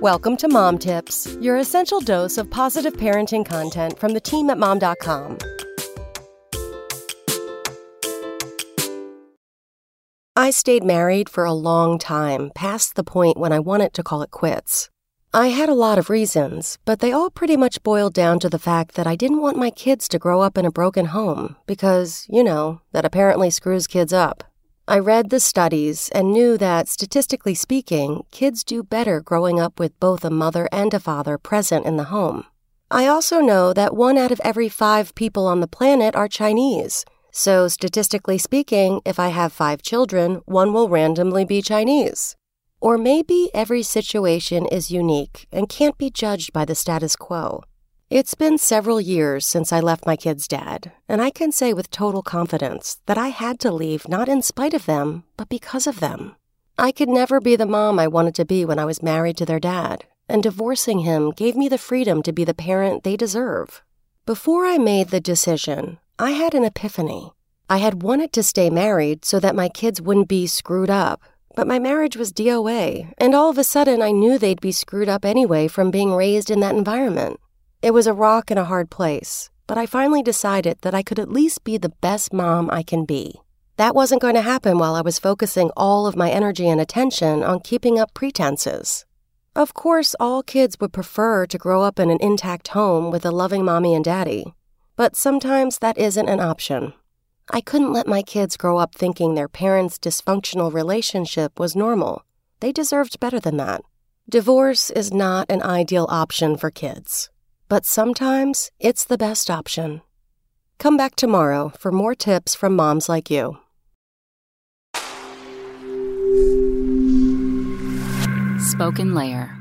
Welcome to Mom Tips, your essential dose of positive parenting content from the team at mom.com. I stayed married for a long time, past the point when I wanted to call it quits. I had a lot of reasons, but they all pretty much boiled down to the fact that I didn't want my kids to grow up in a broken home because, you know, that apparently screws kids up. I read the studies and knew that, statistically speaking, kids do better growing up with both a mother and a father present in the home. I also know that one out of every five people on the planet are Chinese. So, statistically speaking, if I have five children, one will randomly be Chinese. Or maybe every situation is unique and can't be judged by the status quo. It's been several years since I left my kids' dad, and I can say with total confidence that I had to leave not in spite of them, but because of them. I could never be the mom I wanted to be when I was married to their dad, and divorcing him gave me the freedom to be the parent they deserve. Before I made the decision, I had an epiphany. I had wanted to stay married so that my kids wouldn't be screwed up, but my marriage was DOA, and all of a sudden I knew they'd be screwed up anyway from being raised in that environment. It was a rock and a hard place, but I finally decided that I could at least be the best mom I can be. That wasn't going to happen while I was focusing all of my energy and attention on keeping up pretenses. Of course, all kids would prefer to grow up in an intact home with a loving mommy and daddy, but sometimes that isn't an option. I couldn't let my kids grow up thinking their parents' dysfunctional relationship was normal. They deserved better than that. Divorce is not an ideal option for kids but sometimes it's the best option. Come back tomorrow for more tips from moms like you. SpokenLayer